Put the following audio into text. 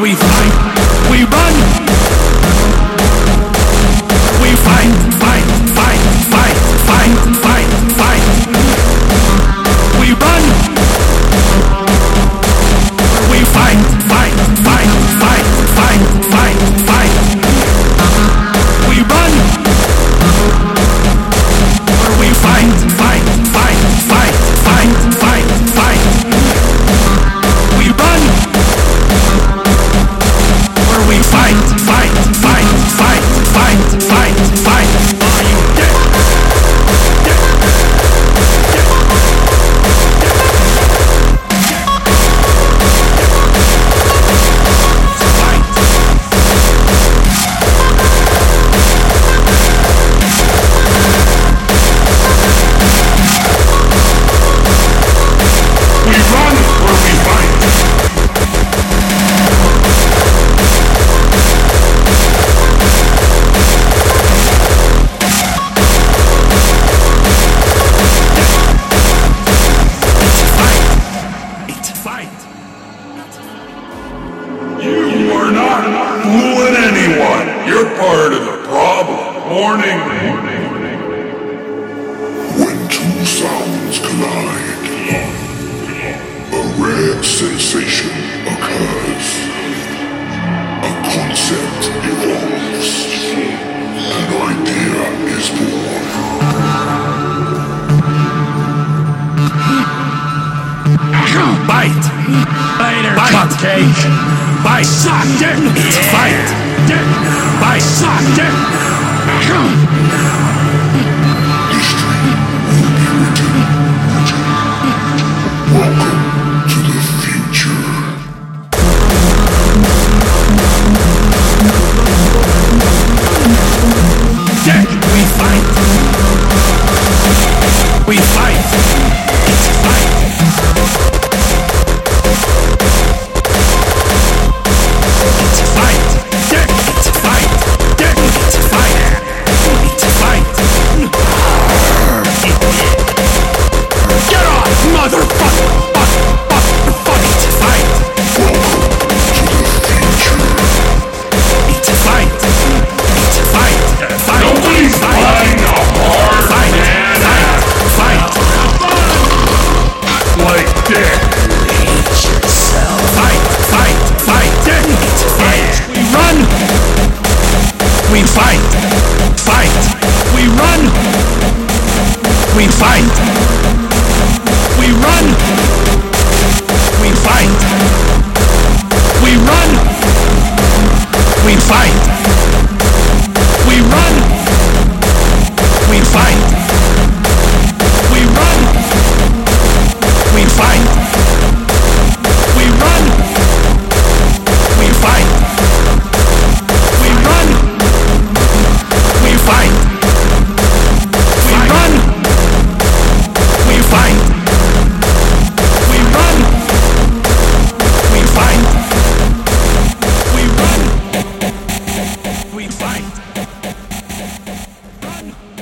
we fight, we run. You're part of the problem. Warning. When two sounds collide, a rare sensation cage. Bisected, fight, bisected. fight. Fight. We run. We fight. We run. One.